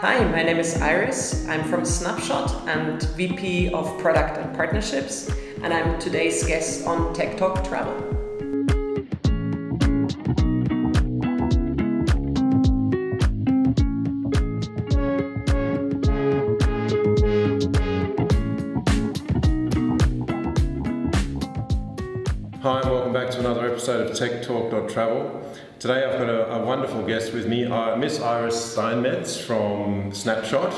Hi, my name is Iris. I'm from Snapshot and VP of Product and Partnerships, and I'm today's guest on Tech Talk Travel. Episode of Tech Talk Travel. Today I've got a, a wonderful guest with me, uh, Miss Iris Steinmetz from Snapshot.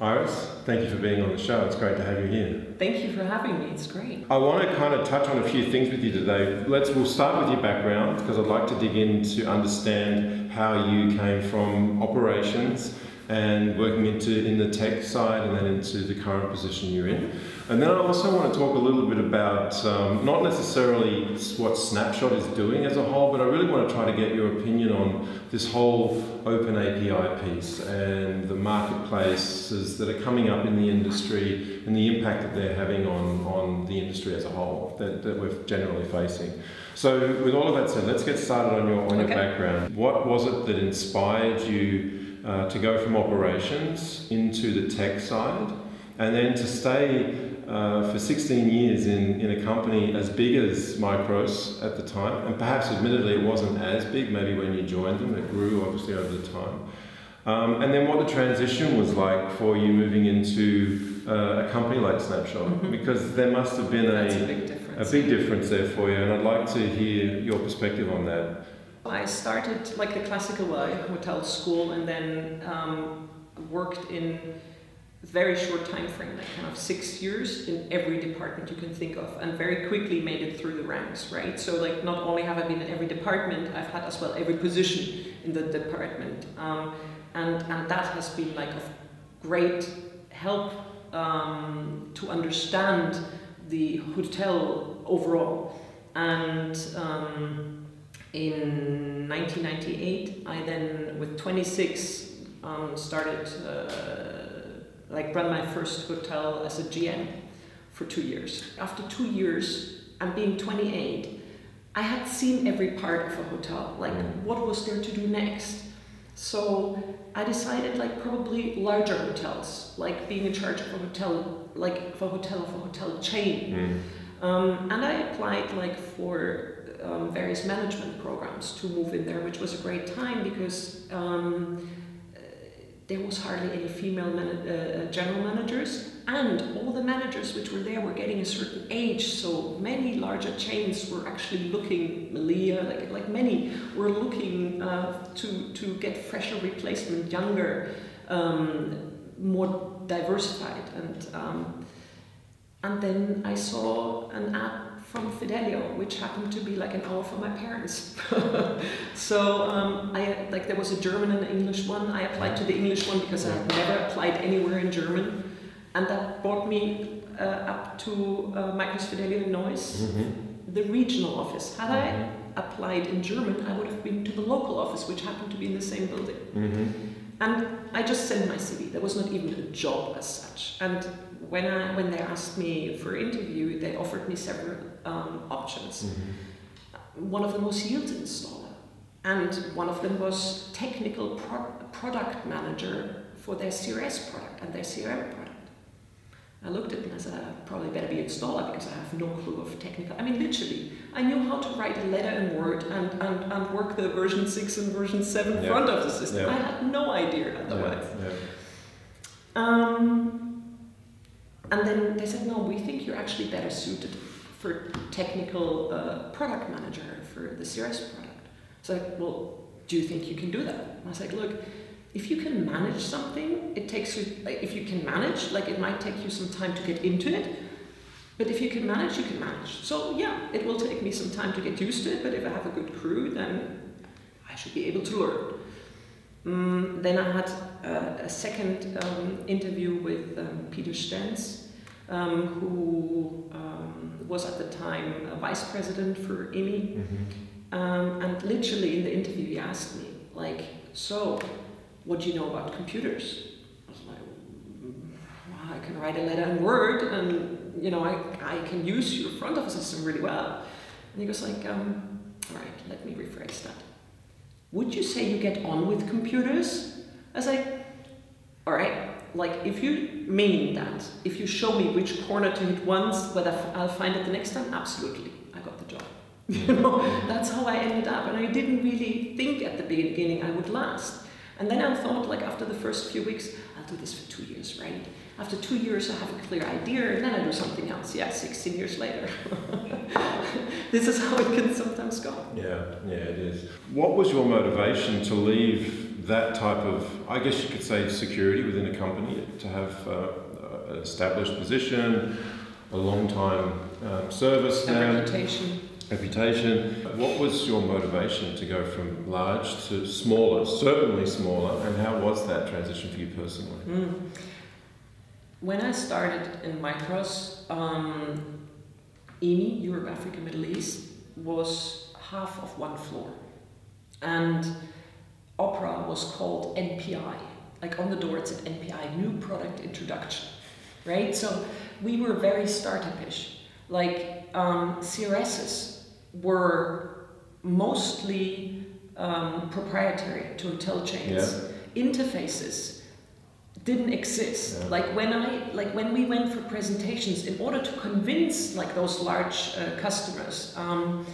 Iris, thank you for being on the show. It's great to have you here. Thank you for having me. It's great. I want to kind of touch on a few things with you today. Let's we'll start with your background because I'd like to dig in to understand how you came from operations and working into in the tech side and then into the current position you're in. And then I also want to talk a little bit about um, not necessarily what Snapshot is doing as a whole, but I really want to try to get your opinion on this whole open API piece and the marketplaces that are coming up in the industry and the impact that they're having on, on the industry as a whole that, that we're generally facing. So with all of that said, let's get started on your, on okay. your background. What was it that inspired you uh, to go from operations into the tech side and then to stay uh, for 16 years in, in a company as big as Micros at the time, and perhaps admittedly it wasn't as big maybe when you joined them, it grew obviously over the time. Um, and then what the transition was like for you moving into uh, a company like Snapshot, mm-hmm. because there must have been a, a, big difference. a big difference there for you, and I'd like to hear your perspective on that. I started like the classical way, hotel school, and then um, worked in very short time frame, like kind of six years in every department you can think of, and very quickly made it through the ranks, right? So like not only have I been in every department, I've had as well every position in the department, um, and and that has been like of great help um, to understand the hotel overall, and. Um, in 1998, I then, with 26, um, started uh, like run my first hotel as a GM for two years. After two years, and being 28, I had seen every part of a hotel. Like, mm. what was there to do next? So I decided, like, probably larger hotels, like being in charge of a hotel, like for a hotel of a hotel chain. Mm. Um, and I applied, like, for um, various management programs to move in there, which was a great time because um, there was hardly any female man- uh, uh, general managers, and all the managers which were there were getting a certain age. So many larger chains were actually looking, Melia, like like many, were looking uh, to to get fresher replacement, younger, um, more diversified, and um, and then I saw an ad from Fidelio, which happened to be like an hour from my parents. so um, I like there was a German and an English one. I applied to the English one because I had never applied anywhere in German, and that brought me uh, up to uh, Micros Fidelio in Neuss, mm-hmm. the regional office. Had mm-hmm. I applied in German, I would have been to the local office, which happened to be in the same building. Mm-hmm. And I just sent my CV. There was not even a job as such. And when I when they asked me for interview, they offered me several um, options. Mm-hmm. One of them was yield installer, and one of them was technical pro- product manager for their CRS product and their CRM product. I looked at it and I said, I probably better be a installer because I have no clue of technical. I mean, literally, I knew how to write a letter in Word and, and, and work the version 6 and version 7 yeah. front of the system. Yeah. I had no idea otherwise. Yeah. Um, and then they said, no, we think you're actually better suited for technical uh, product manager for the CRS product. So I like, well, do you think you can do that? And I was like, look, if you can manage something, it takes you, if you can manage, like it might take you some time to get into it, but if you can manage, you can manage. So yeah, it will take me some time to get used to it, but if I have a good crew, then I should be able to learn. Um, then I had uh, a second um, interview with um, Peter Stenz, um, who um, was at the time a vice president for IMI. Mm-hmm. Um, and literally in the interview, he asked me, like, so, what do you know about computers? I was like, well, I can write a letter in Word, and you know, I, I can use your front office system really well. And he goes like, um, all right, let me rephrase that. Would you say you get on with computers? I was like, all right, like if you mean that, if you show me which corner to hit once, whether I'll find it the next time, absolutely, I got the job. You know, that's how I ended up, and I didn't really think at the beginning I would last. And then I thought, like after the first few weeks, I'll do this for two years, right? After two years, I have a clear idea, and then I do something else. Yeah, 16 years later. this is how it can sometimes go. Yeah, yeah, it is. What was your motivation to leave that type of, I guess you could say, security within a company to have uh, an established position, a long time um, service, a reputation? Reputation. What was your motivation to go from large to smaller, certainly smaller, and how was that transition for you personally? Mm. When I started in Micros, um, EMEA, Europe, Africa, Middle East, was half of one floor. And Opera was called NPI. Like on the door it said NPI, New Product Introduction, right? So we were very startupish. Like um, CRSs were mostly um, proprietary to IntelliChains. Yeah. Interfaces didn't exist. Yeah. Like when I like when we went for presentations, in order to convince like those large uh, customers, um,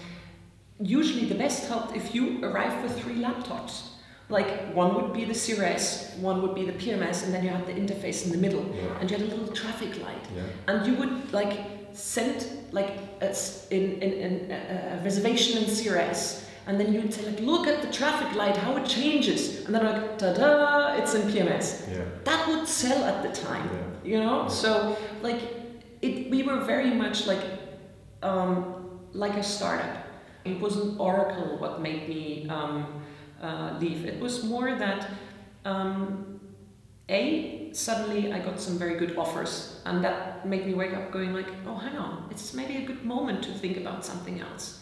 usually the best help if you arrive with three laptops. Like one would be the CRS, one would be the PMS, and then you had the interface in the middle, yeah. and you had a little traffic light, and you would like send like a, in, in, in a, a reservation in CRS, and then you'd say like, look at the traffic light, how it changes, and then like, ta-da, it's in PMS. Yeah. That would sell at the time, yeah. you know. Yeah. So like, it we were very much like, um, like a startup. It wasn't Oracle what made me um, uh, leave. It was more that. Um, a, suddenly I got some very good offers, and that made me wake up going like, oh, hang on, it's maybe a good moment to think about something else.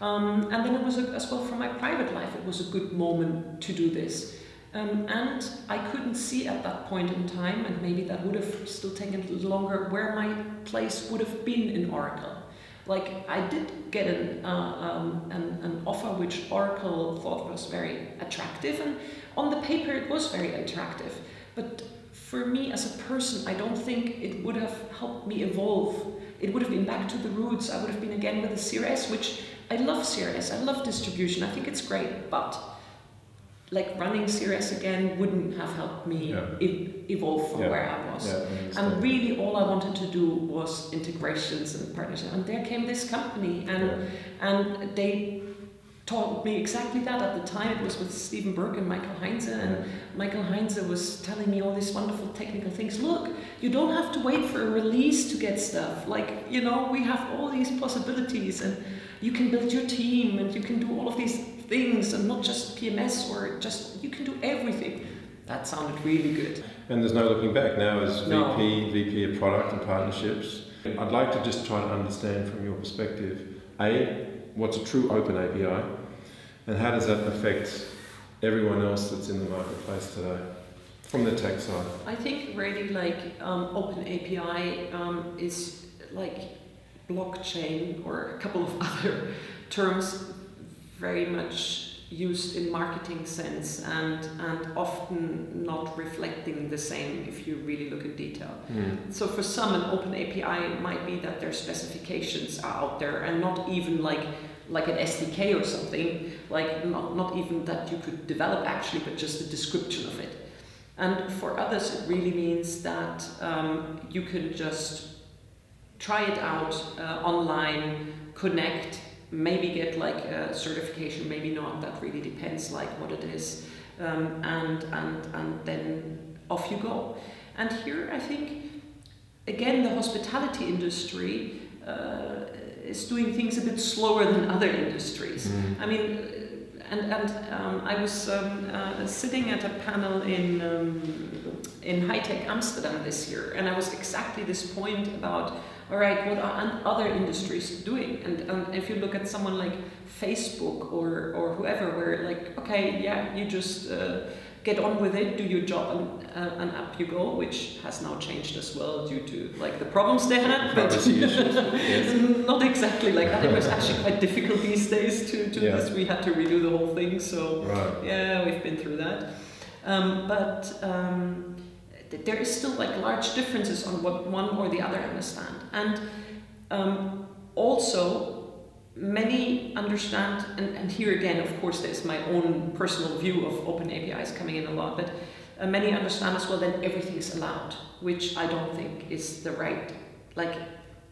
Um, and then it was a, as well for my private life, it was a good moment to do this. Um, and I couldn't see at that point in time, and maybe that would have still taken a little longer, where my place would have been in Oracle. Like I did get an, uh, um, an, an offer which Oracle thought was very attractive, and on the paper it was very attractive. But for me as a person, I don't think it would have helped me evolve. It would have been back to the roots. I would have been again with the CRS, which I love CRS. I love distribution. I think it's great, but like running CRS again wouldn't have helped me yeah. e- evolve from yeah. where I was. Yeah, and really, all I wanted to do was integrations and partnership. And there came this company, and and they taught me exactly that at the time. It was with Stephen Burke and Michael Heinze, and Michael Heinze was telling me all these wonderful technical things. Look, you don't have to wait for a release to get stuff. Like, you know, we have all these possibilities, and you can build your team, and you can do all of these things, and not just PMS or just, you can do everything. That sounded really good. And there's no looking back now as no. VP, VP of Product and Partnerships. I'd like to just try to understand from your perspective, A, what's a true open API, and how does that affect everyone else that's in the marketplace today from the tech side? I think really like um, open API um, is like blockchain or a couple of other terms very much used in marketing sense and and often not reflecting the same if you really look in detail. Mm. So for some an open API might be that their specifications are out there and not even like like an SDK or something, like not, not even that you could develop actually, but just a description of it. And for others, it really means that um, you can just try it out uh, online, connect, maybe get like a certification, maybe not. That really depends, like what it is, um, and and and then off you go. And here, I think, again, the hospitality industry. Uh, is doing things a bit slower than other industries. Mm. I mean, and, and um, I was um, uh, sitting at a panel in um, in HITEC Amsterdam this year, and I was exactly this point about all right, what are other industries doing? And um, if you look at someone like Facebook or or whoever, where like okay, yeah, you just uh, get on with it, do your job, and, uh, and up you go, which has now changed as well due to like the problems they had. But yes. not exactly like that. It was actually quite difficult these days to do yeah. this. We had to redo the whole thing, so right. yeah, we've been through that. Um, but um, there is still like large differences on what one or the other understand. And um, also, many understand, and, and here again, of course, there's my own personal view of open APIs coming in a lot, but uh, many understand as well that everything is allowed, which I don't think is the right, like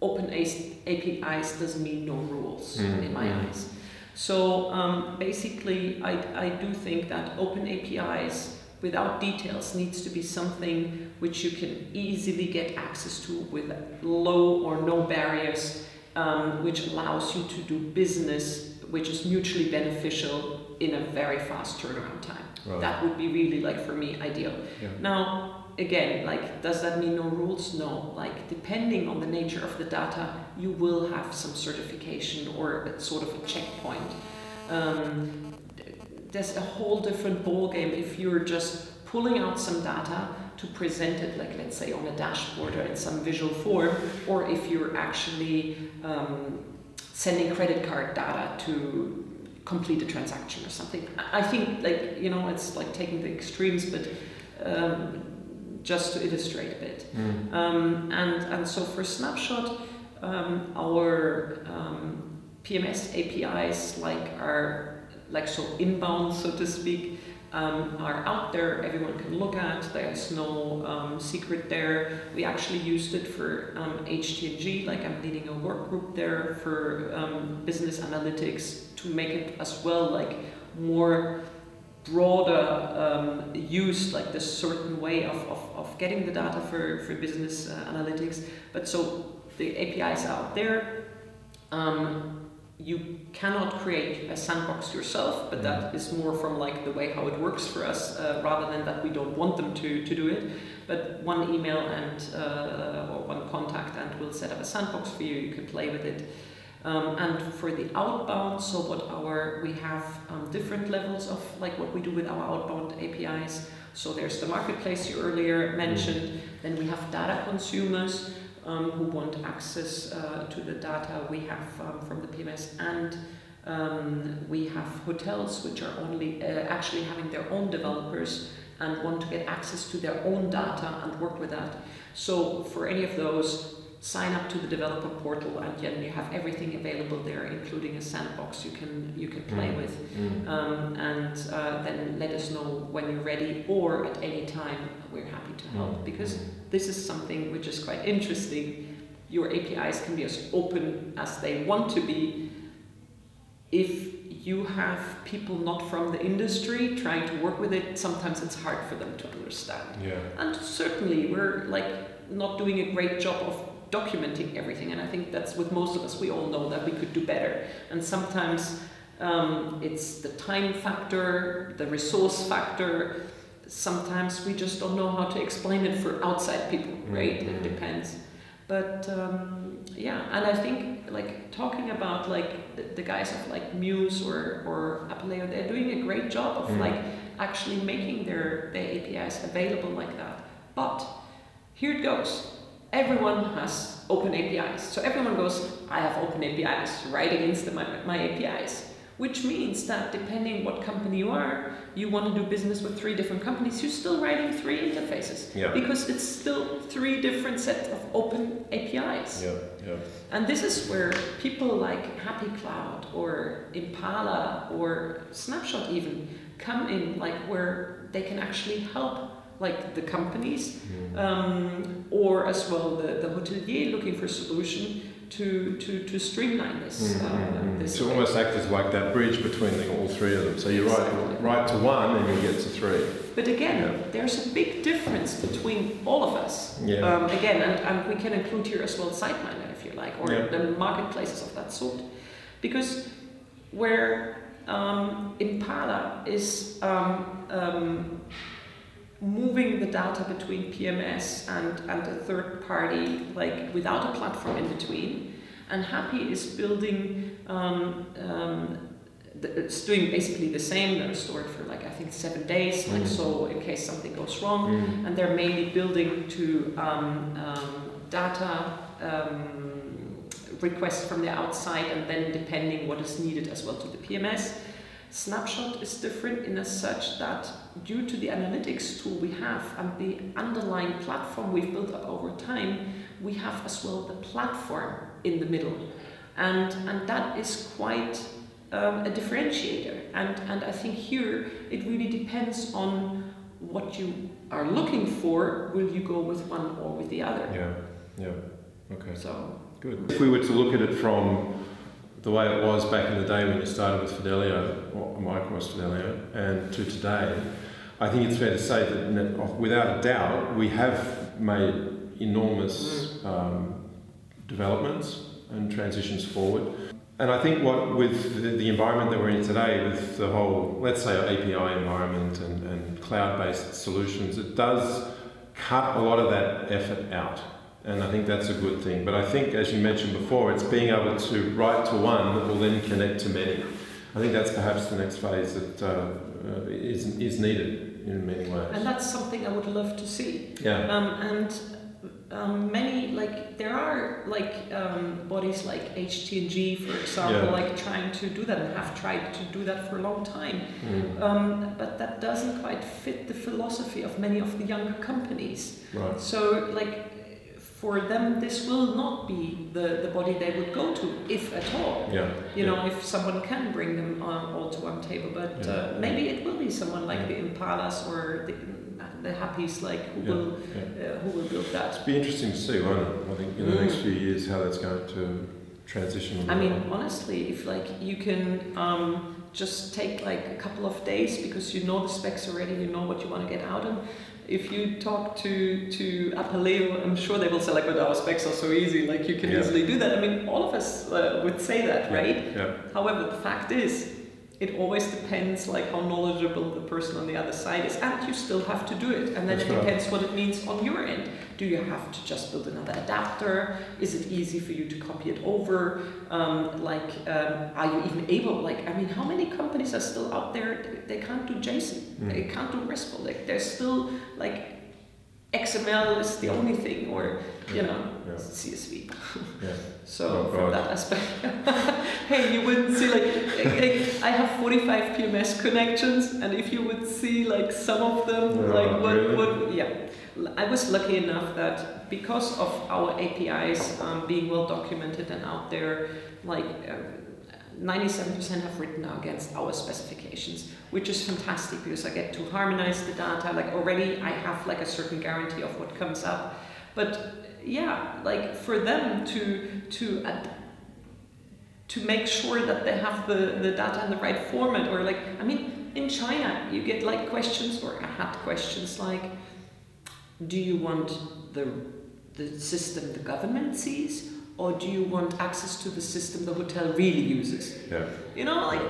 open APIs doesn't mean no rules mm-hmm. in my mm-hmm. eyes. So um, basically, I, I do think that open APIs without details needs to be something which you can easily get access to with low or no barriers, um, which allows you to do business which is mutually beneficial in a very fast turnaround time. Right. That would be really like for me ideal. Yeah. Now, again, like, does that mean no rules? No. Like, depending on the nature of the data, you will have some certification or a sort of a checkpoint. Um, there's a whole different ballgame if you're just pulling out some data to present it, like let's say on a dashboard or in some visual form, or if you're actually um, sending credit card data to complete a transaction or something. I think like you know it's like taking the extremes, but um, just to illustrate a bit. Mm. Um, and and so for snapshot, um, our um, PMS APIs like are like so inbound, so to speak, um, are out there. Everyone can look at. There's no um, secret there. We actually used it for um. Like I'm leading a work group there for um, business analytics to make it as well like more broader um, used like this certain way of, of, of getting the data for, for business uh, analytics but so the APIs are out there um, you cannot create a sandbox yourself, but that mm. more from like the way how it works for us, uh, rather than that we don't want them to, to do it. But one email and uh, or one contact, and we'll set up a sandbox for you. You can play with it. Um, and for the outbound, so what our we have um, different levels of like what we do with our outbound APIs. So there's the marketplace you earlier mentioned. Mm. Then we have data consumers um, who want access uh, to the data we have um, from the PMS and um, we have hotels which are only uh, actually having their own developers and want to get access to their own data and work with that. So for any of those, sign up to the developer portal and then you have everything available there including a sandbox you can you can play mm. with mm. Um, and uh, then let us know when you're ready or at any time we're happy to help mm. because mm. This is something which is quite interesting your apis can be as open as they want to be if you have people not from the industry trying to work with it sometimes it's hard for them to understand yeah. and certainly we're like not doing a great job of documenting everything. And I think that's with most of us, we all know that we could do better. And sometimes um, it's the time factor, the resource factor. Sometimes we just don't know how to explain it for outside people, mm-hmm. right? Mm-hmm. It depends. But um, yeah, and I think like talking about like the, the, guys of like Mews or or Apaleo, they're doing a great job of mm-hmm. like actually making their their APIs available like that. But here it goes everyone has open APIs. So everyone goes, I have open APIs right against the, my, my APIs. Which means that depending what company you are, you want to do business with three different companies, you're still writing three interfaces. Yeah. Because it's still three different sets of open APIs. Yeah, yeah. And this is where people like Hapi Cloud or Impala or Snapshot even come in, like where they can actually help like the companies, mm. um, or as well the, the hotelier looking for a solution to, to, to streamline this. Mm-hmm. Uh, mm. this so way. almost act as like that bridge between the, all three of them. So you exactly. write, write to one and you get to three. But again, yeah. there's a big difference between all of us. Yeah. Um, again, and, and we can include here as well SiteMinder if you like, or yeah. the marketplaces of that sort. Because where um, Impala is um, um moving the data between PMS and, and a third party, like without a platform in between. And Hapi is building, um, um, the, it's doing basically the same. They're stored for like, I think seven days, mm. like so in case something goes wrong. Mm. And they're mainly building to um, um data um, requests from the outside and then depending what is needed as well to the PMS. Snapshot is different in as such that due to the analytics tool we have and the underlying platform we've built up over time, we have as well the platform in the middle. And, and that is quite um, a differentiator. And, and I think here it really depends on what you are looking for. Will you go with one or with the other? Yeah, yeah. Okay. So good. If we were to look at it from the way it was back in the day when you started with Fidelio, or Micros Fidelio, and to today, I think it's fair to say that without a doubt, we have made enormous mm. um, developments and transitions forward. And I think what with the, the, environment that we're in today, with the whole, let's say, API environment and, and cloud-based solutions, it does cut a lot of that effort out. And I think that's a good thing. But I think, as you mentioned before, it's being able to write to one that will then connect to many. I think that's perhaps the next phase that uh, is, is needed in many ways. And that's something I would love to see. Yeah. Um, and um, many like there are like um, bodies like HTNG, for example, yeah. like trying to do that and have tried to do that for a long time. Mm. Um, but that doesn't quite fit the philosophy of many of the younger companies. Right. So like for them this will not be the, the body they would go to if at all yeah you yeah. know if someone can bring them all to one table but yeah. uh, maybe it will be someone like the impalas or the the Hapis like who yeah, will yeah. Uh, who will build that. It'll be interesting to see, won't it? I think in the mm. next few years how that's going to transition. I mean, honestly, if like you can um, just take like a couple of days because you know the specs already, you know what you want to get out of. If you talk to to Apaleo, I'm sure they will say like, "But our specs are so easy. Like you can yeah. easily do that." I mean, all of us uh, would say that, right? Yeah. However, the fact is, it always depends like how knowledgeable the person on the other side is and you still have to do it and then That's it right. depends what it means on your end do you have to just build another adapter is it easy for you to copy it over um, like um, are you even able like i mean how many companies are still out there they can't do json mm. they can't do restful like there's still like XML is the only thing, or you know, yeah. CSV. Yeah. so oh, from that aspect, hey, you wouldn't see like, like, I have forty five PMS connections, and if you would see like some of them, like what really? what yeah. I was lucky enough that because of our APIs um, being well documented and out there, like. Uh, 97% have written against our specifications, which is fantastic because I get to harmonize the data. Like already I have like a certain guarantee of what comes up. But yeah, like for them to to ad- to make sure that they have the, the data in the right format or like I mean in China you get like questions or I had questions like do you want the the system the government sees or do you want access to the system the hotel really uses? Yeah. You know, like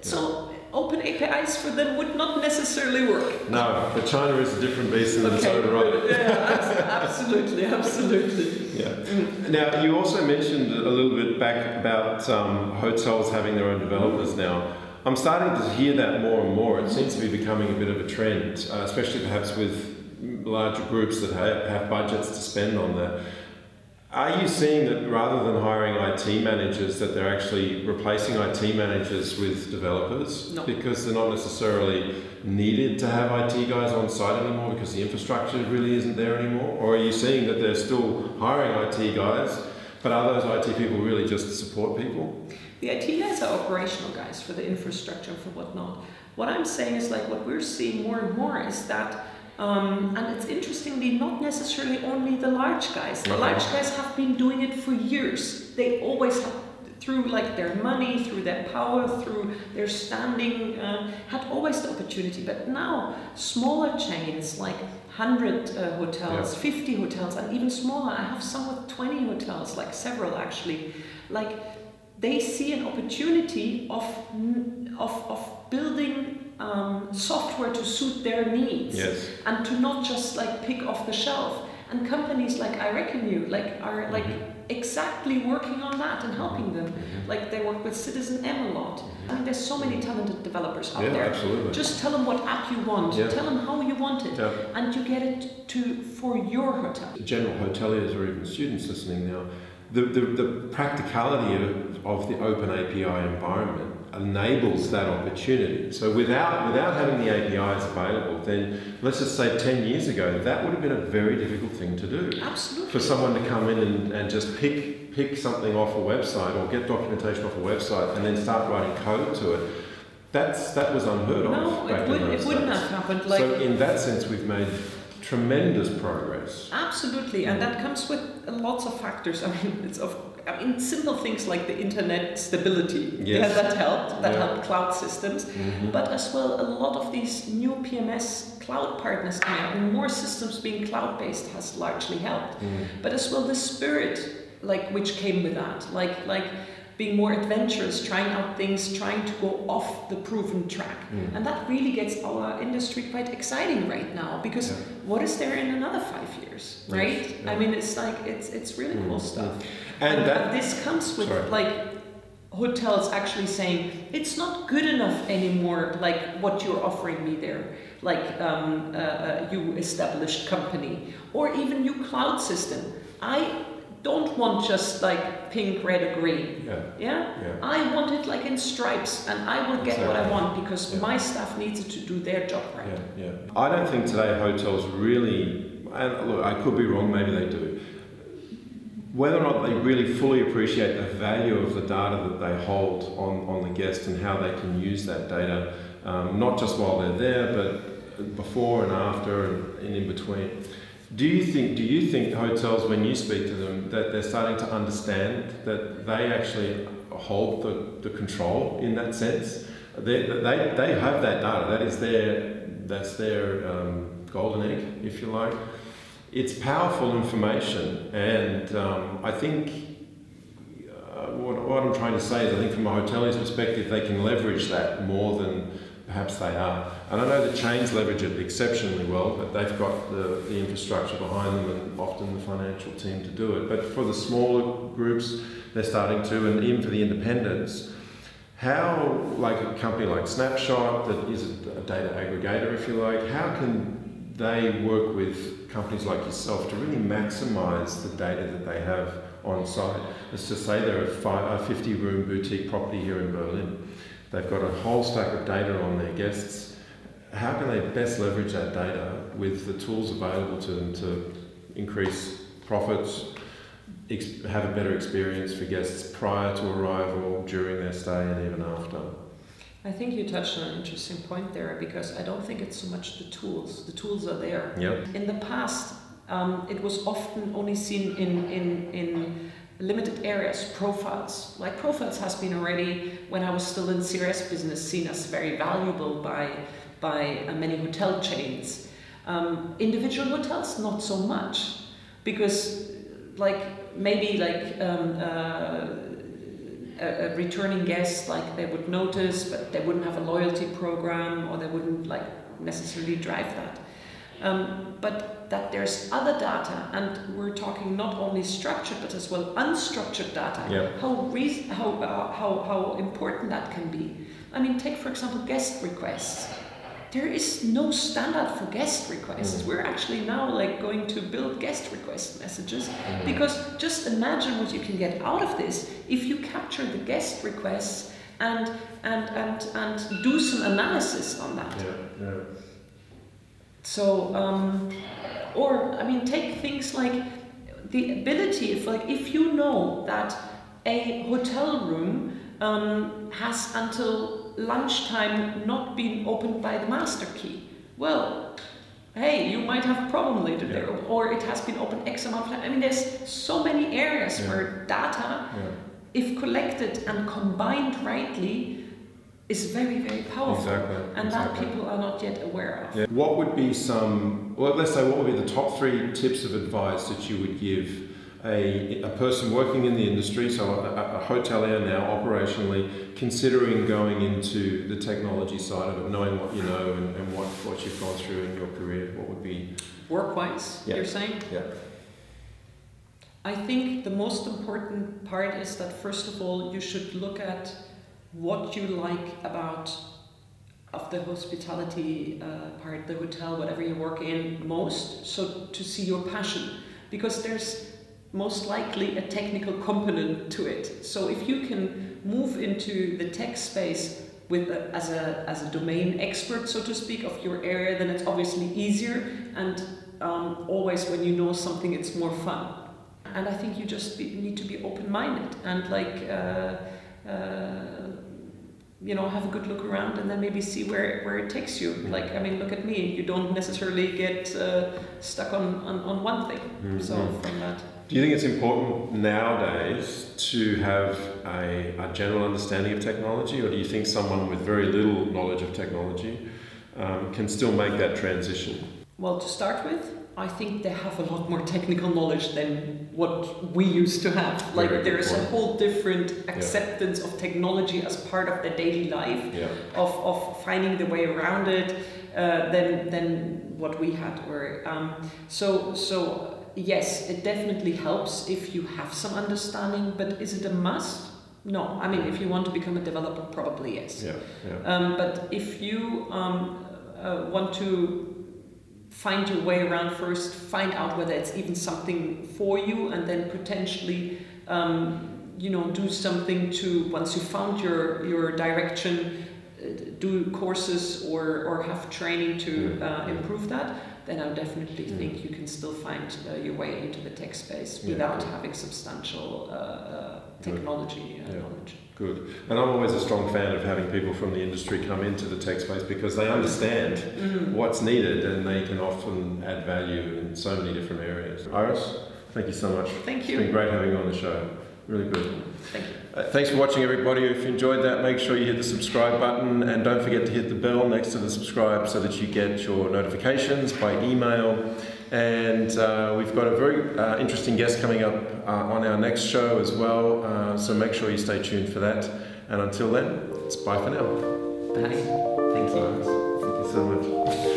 so open APIs for them would not necessarily work. No, but China is a different beast in okay, its own right. Yeah, absolutely, absolutely. Yeah. Mm. Now, you also mentioned a little bit back about um, hotels having their own developers now. I'm starting to hear that more and more. It seems to be becoming a bit of a trend, uh, especially perhaps with larger groups that have, have budgets to spend on that. Are you seeing that rather than hiring IT managers, that they're actually replacing IT managers with developers? No. Because they're not necessarily needed to have IT guys on site anymore because the infrastructure really isn't there anymore? Or are you seeing that they're still hiring IT guys, but are those IT people really just support people? The IT guys are operational guys for the infrastructure and for whatnot. What I'm saying is like what we're seeing more and more is that um, and it's interestingly not necessarily only the large guys. The large guys have been doing it for years. They always have, through like their money, through their power, through their standing, uh, had always the opportunity. But now smaller chains like 100 uh, hotels, yeah. 50 hotels, and even smaller. I have some with 20 hotels, like several actually. Like they see an opportunity of of, of building um, software to suit their needs yes. and to not just like pick off the shelf. And companies like I reckon you like are like mm-hmm. exactly working on that and helping them. Mm-hmm. Like they work with Citizen M a lot. Mm-hmm. I mean, there's so many talented developers out yeah, there. Absolutely. Just tell them what app you want. Yeah. Tell them how you want it, yeah. and you get it to for your hotel. General hoteliers or even students listening now, the the, the practicality of, of the open API environment enables that opportunity. So without without having the APIs available, then let's just say ten years ago, that would have been a very difficult thing to do. Absolutely. For someone to come in and, and just pick pick something off a website or get documentation off a website and then start writing code to it. That's that was unheard of. No, it, would, it wouldn't have happened. Like so in that sense, we've made tremendous progress. Absolutely, and that comes with lots of factors. I mean, it's of I mean simple things like the internet stability. Yes. Yeah, that helped. That Yeah. helped cloud systems, Mhm. but as well, a lot of these new PMS cloud partners coming out, and more systems being cloud based has largely helped. Mm. But as well, the spirit like which came with that, like like being more adventurous, trying out things, trying to go off the proven track. Mm. And that really gets our industry quite exciting right now because Yeah. what is there in another five years, Yes, right? yeah. I mean, it's like it's it's really cool Mm, stuff. And that this comes with Sorry. like hotels actually saying it's not good enough anymore. Like what you're offering me there, like um, uh, you established company or even you cloud system. I don't want just like pink, red, or green. yeah, Yeah. yeah. I want it like in stripes, and I will get what I want because Yeah. my staff needs it to do their job right. Yeah, yeah. I don't think today hotels really, and look, I could be wrong, maybe they do. Whether or not they really fully appreciate the value of the data that they hold on, on the guest and how they can use that data, um, not just while they're there, but before and after and, and in between. Do you think? Do you think hotels, when you speak to them, that they're starting to understand that they actually hold the, the control in that sense? They, they, they have that data. That is their that's their um, golden egg, if you like. It's powerful information, and um, I think uh, what, what I'm trying to say is, I think from a hotelier's perspective, they can leverage that more than perhaps they are. And I know the chains leverage it exceptionally well, but they've got the, the infrastructure behind them and often the financial team to do it. But for the smaller groups, they're starting to, and even for the independents, how, like a company like Snapshot, that is a data aggregator, if you like, how can they work with companies like yourself to really maximize the data that they have on site? Let's just say they're a, fi- a 50 room boutique property here in Berlin. They've got a whole stack of data on their guests. How can they best leverage that data with the tools available to them to increase profits, ex- have a better experience for guests prior to arrival, during their stay, and even after? I think you touched on an interesting point there because I don't think it's so much the tools. The tools are there. Yep. In the past, um, it was often only seen in, in, in limited areas, profiles. Like profiles has been already, when I was still in CRS business, seen as very valuable by, by uh, many hotel chains. Um, individual hotels, not so much. Because like maybe like um, uh, a, a returning guest, like they would notice, but they wouldn't have a loyalty program or they wouldn't like necessarily drive that. Um, but that there's other data, and we're talking not only structured but as well unstructured data. Yeah. How, reas how, uh, how how important that can be. I mean, take for example guest requests. There is no standard for guest requests. Mm. We're actually now like going to build guest request messages Mm. because just imagine what you can get out of this if you capture the guest requests and and and and do some analysis on that. Yeah, yeah. So, um, or I mean, take things like the ability, if like if you know that a hotel room um, has until lunchtime not been opened by the master key, well, hey, you might have a problem later Yeah. there, or it has been open X amount of time. I mean, there's so many areas Yeah. where data, yeah. if collected and combined rightly, is very, very powerful. Exactly. And exactly. that people are not yet aware of. What would be some, well, let's say, what would be the top three tips of advice that you would give a, a person working in the industry, so a, a, hotelier now operationally, considering going into the technology side of it, knowing what you know and, and what, what you've gone through in your career? What would be, Work-wise, Yeah. you're saying? yeah, I think the most important part is that first of all, you should look at what you like about of the hospitality uh, part, the hotel, whatever you work in most. So to see your passion, because there's most likely a technical component to it. So if you can move into the tech space with a, as a as a domain expert, so to speak, of your area, then it's obviously easier. And um, always when you know something, it's more fun. And I think you just be, need to be open-minded and like. Uh, uh, you know have a good look around and then maybe see where, where it takes you Mm. like i mean look at me you don't necessarily get uh, stuck on, on, on one thing Mhm. so from that Do you think it's important nowadays to have a, a general understanding of technology, or do you think someone with very little knowledge of technology um, can still make that transition? well to start with i think they have a lot more technical knowledge than what we used to have like there's a whole different acceptance of technology as part of their daily life Yeah. of, of finding the way around it uh, than than what we had. Or um, so so yes, it definitely helps if you have some understanding. But is it a must? No. I mean, if you want to become a developer, probably yes. Yeah, yeah. Um, but if you um, uh, want to find your way around first, find out whether it's even something for you, and then potentially, um, you know, do something to once you found your your direction, uh, do courses or or have training to uh, improve that. Then I definitely Mm. think you can still find uh, your way into the tech space Yeah, without cool. having substantial uh, uh, technology uh, Yeah. knowledge. Good. And I'm always a strong fan of having people from the industry come into the tech space because they understand Mm. what's needed and they can often add value in so many different areas. Iris, thank you so much. Thank you. It's been great having you on the show. Really good. Thank you. Uh, thanks for watching, everybody. If you enjoyed that, make sure you hit the subscribe button and don't forget to hit the bell next to the subscribe so that you get your notifications by email. And uh, we've got a very uh, interesting guest coming up uh, on our next show as well. Uh, so make sure you stay tuned for that. And until then, it's bye for now. Bye. Thank you. Thank you so much.